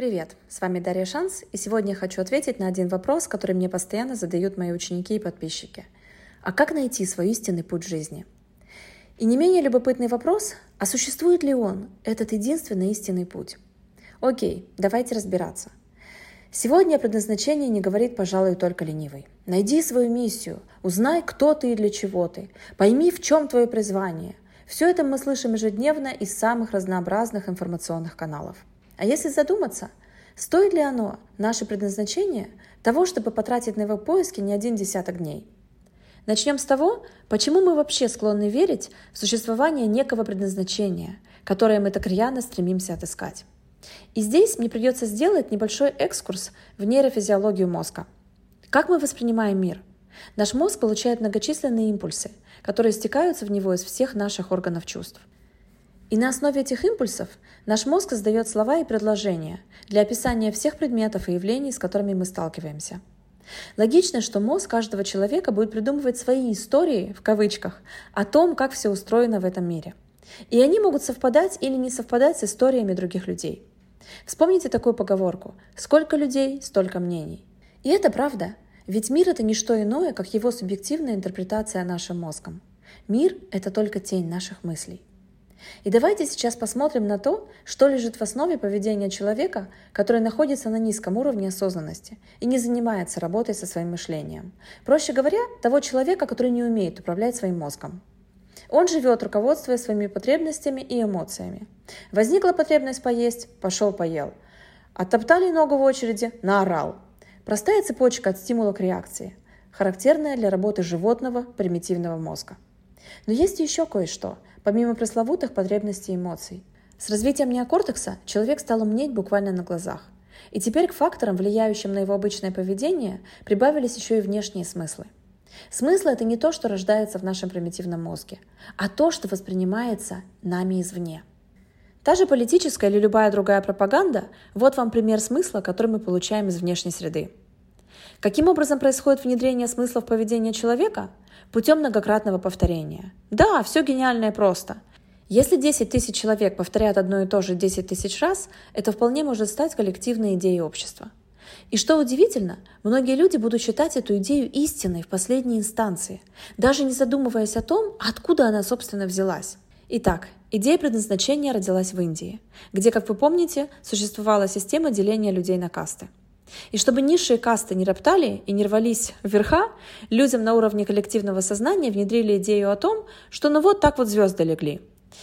Привет, с вами Дарья Шанс, и сегодня я хочу ответить на один вопрос, который мне постоянно задают мои ученики и подписчики. А как найти свой истинный путь жизни? И не менее любопытный вопрос, а существует ли он, этот единственный истинный путь? Окей, давайте разбираться. Сегодня предназначение не говорит, пожалуй, только ленивый. Найди свою миссию, узнай, кто ты и для чего ты, пойми, в чем твое призвание. Все это мы слышим ежедневно из самых разнообразных информационных каналов. А если задуматься, стоит ли оно, наше предназначение, того, чтобы потратить на его поиски не один десяток дней? Начнем с того, почему мы вообще склонны верить в существование некого предназначения, которое мы так рьяно стремимся отыскать. И здесь мне придется сделать небольшой экскурс в нейрофизиологию мозга. Как мы воспринимаем мир? Наш мозг получает многочисленные импульсы, которые стекаются в него из всех наших органов чувств. И на основе этих импульсов наш мозг создает слова и предложения для описания всех предметов и явлений, с которыми мы сталкиваемся. Логично, что мозг каждого человека будет придумывать свои истории, в кавычках, о том, как все устроено в этом мире. И они могут совпадать или не совпадать с историями других людей. Вспомните такую поговорку «Сколько людей, столько мнений». И это правда, ведь мир — это не что иное, как его субъективная интерпретация нашим мозгом. Мир — это только тень наших мыслей. И давайте сейчас посмотрим на то, что лежит в основе поведения человека, который находится на низком уровне осознанности и не занимается работой со своим мышлением. Проще говоря, того человека, который не умеет управлять своим мозгом. Он живет, руководствуясь своими потребностями и эмоциями. Возникла потребность поесть, пошел поел. Оттоптали ногу в очереди, наорал. Простая цепочка от стимула к реакции, характерная для работы животного примитивного мозга. Но есть еще кое-что – помимо пресловутых потребностей эмоций. С развитием неокортекса человек стал умнеть буквально на глазах. И теперь к факторам, влияющим на его обычное поведение, прибавились еще и внешние смыслы. Смысл – это не то, что рождается в нашем примитивном мозге, а то, что воспринимается нами извне. Та же политическая или любая другая пропаганда – вот вам пример смысла, который мы получаем из внешней среды. Каким образом происходит внедрение смысла в поведение человека? Путем многократного повторения. Да, все гениально и просто. Если 10 тысяч человек повторяют одно и то же 10 тысяч раз, это вполне может стать коллективной идеей общества. И что удивительно, многие люди будут считать эту идею истинной в последней инстанции, даже не задумываясь о том, откуда она, собственно, взялась. Итак, идея предназначения родилась в Индии, где, как вы помните, существовала система деления людей на касты – и чтобы низшие касты не роптали и не рвались вверха, людям на уровне коллективного сознания внедрили идею о том, что ну вот так вот звезды легли.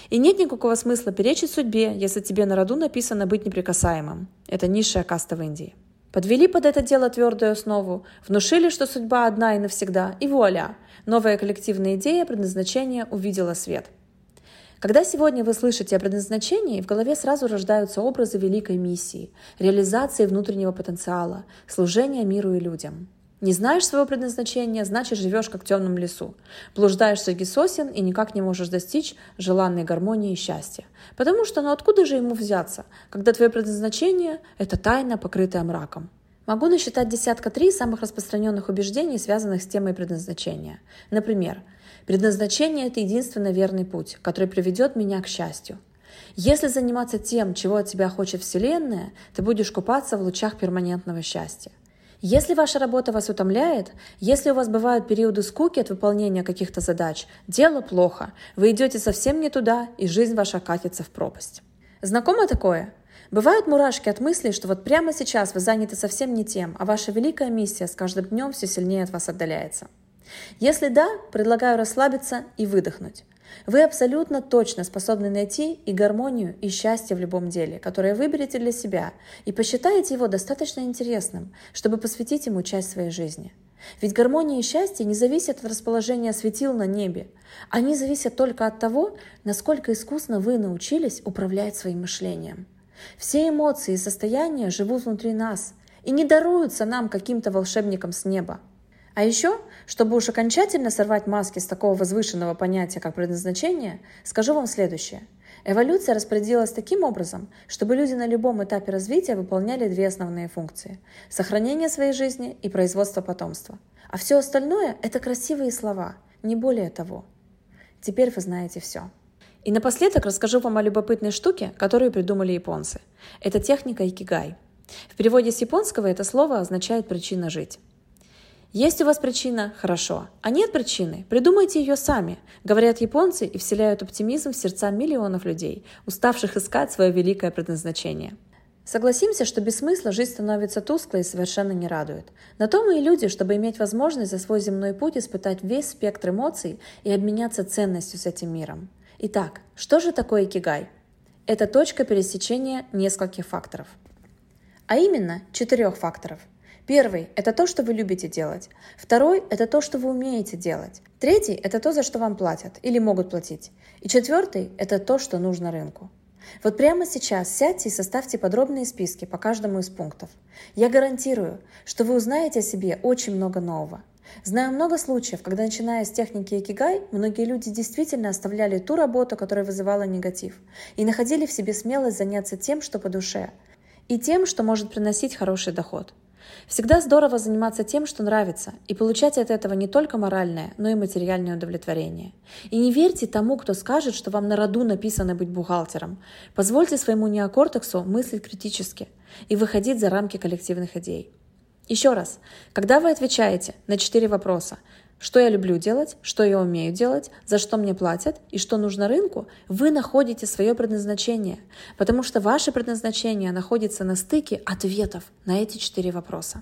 И нет никакого смысла перечить судьбе, если тебе на роду написано быть неприкасаемым. Это низшая каста в Индии. Подвели под это дело твердую основу, внушили, что судьба одна и навсегда, и вуаля, новая коллективная идея предназначения увидела свет – когда сегодня вы слышите о предназначении, в голове сразу рождаются образы великой миссии, реализации внутреннего потенциала, служения миру и людям. Не знаешь своего предназначения, значит живешь как в темном лесу. Блуждаешь среди сосен и никак не можешь достичь желанной гармонии и счастья. Потому что ну откуда же ему взяться, когда твое предназначение – это тайна, покрытая мраком? Могу насчитать десятка три самых распространенных убеждений, связанных с темой предназначения. Например, предназначение – это единственно верный путь, который приведет меня к счастью. Если заниматься тем, чего от тебя хочет Вселенная, ты будешь купаться в лучах перманентного счастья. Если ваша работа вас утомляет, если у вас бывают периоды скуки от выполнения каких-то задач, дело плохо, вы идете совсем не туда, и жизнь ваша катится в пропасть. Знакомо такое? Бывают мурашки от мысли, что вот прямо сейчас вы заняты совсем не тем, а ваша великая миссия с каждым днем все сильнее от вас отдаляется. Если да, предлагаю расслабиться и выдохнуть. Вы абсолютно точно способны найти и гармонию, и счастье в любом деле, которое выберете для себя, и посчитаете его достаточно интересным, чтобы посвятить ему часть своей жизни. Ведь гармония и счастье не зависят от расположения светил на небе. Они зависят только от того, насколько искусно вы научились управлять своим мышлением. Все эмоции и состояния живут внутри нас и не даруются нам каким-то волшебникам с неба. А еще, чтобы уж окончательно сорвать маски с такого возвышенного понятия, как предназначение, скажу вам следующее. Эволюция распорядилась таким образом, чтобы люди на любом этапе развития выполняли две основные функции – сохранение своей жизни и производство потомства. А все остальное – это красивые слова, не более того. Теперь вы знаете все. И напоследок расскажу вам о любопытной штуке, которую придумали японцы. Это техника икигай. В переводе с японского это слово означает «причина жить». Есть у вас причина – хорошо. А нет причины – придумайте ее сами, говорят японцы и вселяют оптимизм в сердца миллионов людей, уставших искать свое великое предназначение. Согласимся, что без смысла жизнь становится тусклой и совершенно не радует. На то мы и люди, чтобы иметь возможность за свой земной путь испытать весь спектр эмоций и обменяться ценностью с этим миром. Итак, что же такое икигай? Это точка пересечения нескольких факторов. А именно, четырех факторов – Первый – это то, что вы любите делать. Второй – это то, что вы умеете делать. Третий – это то, за что вам платят или могут платить. И четвертый – это то, что нужно рынку. Вот прямо сейчас сядьте и составьте подробные списки по каждому из пунктов. Я гарантирую, что вы узнаете о себе очень много нового. Знаю много случаев, когда, начиная с техники Икигай, многие люди действительно оставляли ту работу, которая вызывала негатив, и находили в себе смелость заняться тем, что по душе, и тем, что может приносить хороший доход – Всегда здорово заниматься тем, что нравится, и получать от этого не только моральное, но и материальное удовлетворение. И не верьте тому, кто скажет, что вам на роду написано быть бухгалтером. Позвольте своему неокортексу мыслить критически и выходить за рамки коллективных идей. Еще раз, когда вы отвечаете на четыре вопроса что я люблю делать, что я умею делать, за что мне платят и что нужно рынку, вы находите свое предназначение, потому что ваше предназначение находится на стыке ответов на эти четыре вопроса.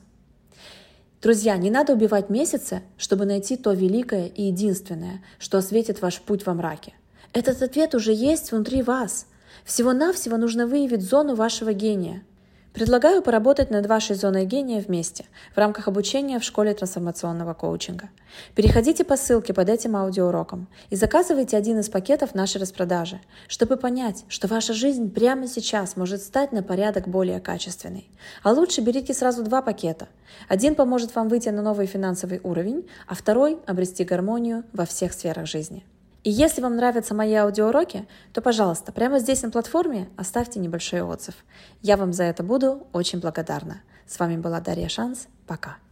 Друзья, не надо убивать месяцы, чтобы найти то великое и единственное, что осветит ваш путь во мраке. Этот ответ уже есть внутри вас. Всего-навсего нужно выявить зону вашего гения – Предлагаю поработать над вашей зоной гения вместе в рамках обучения в школе трансформационного коучинга. Переходите по ссылке под этим аудиоуроком и заказывайте один из пакетов нашей распродажи, чтобы понять, что ваша жизнь прямо сейчас может стать на порядок более качественной. А лучше берите сразу два пакета. Один поможет вам выйти на новый финансовый уровень, а второй – обрести гармонию во всех сферах жизни. И если вам нравятся мои аудиоуроки, то, пожалуйста, прямо здесь на платформе оставьте небольшой отзыв. Я вам за это буду очень благодарна. С вами была Дарья Шанс. Пока.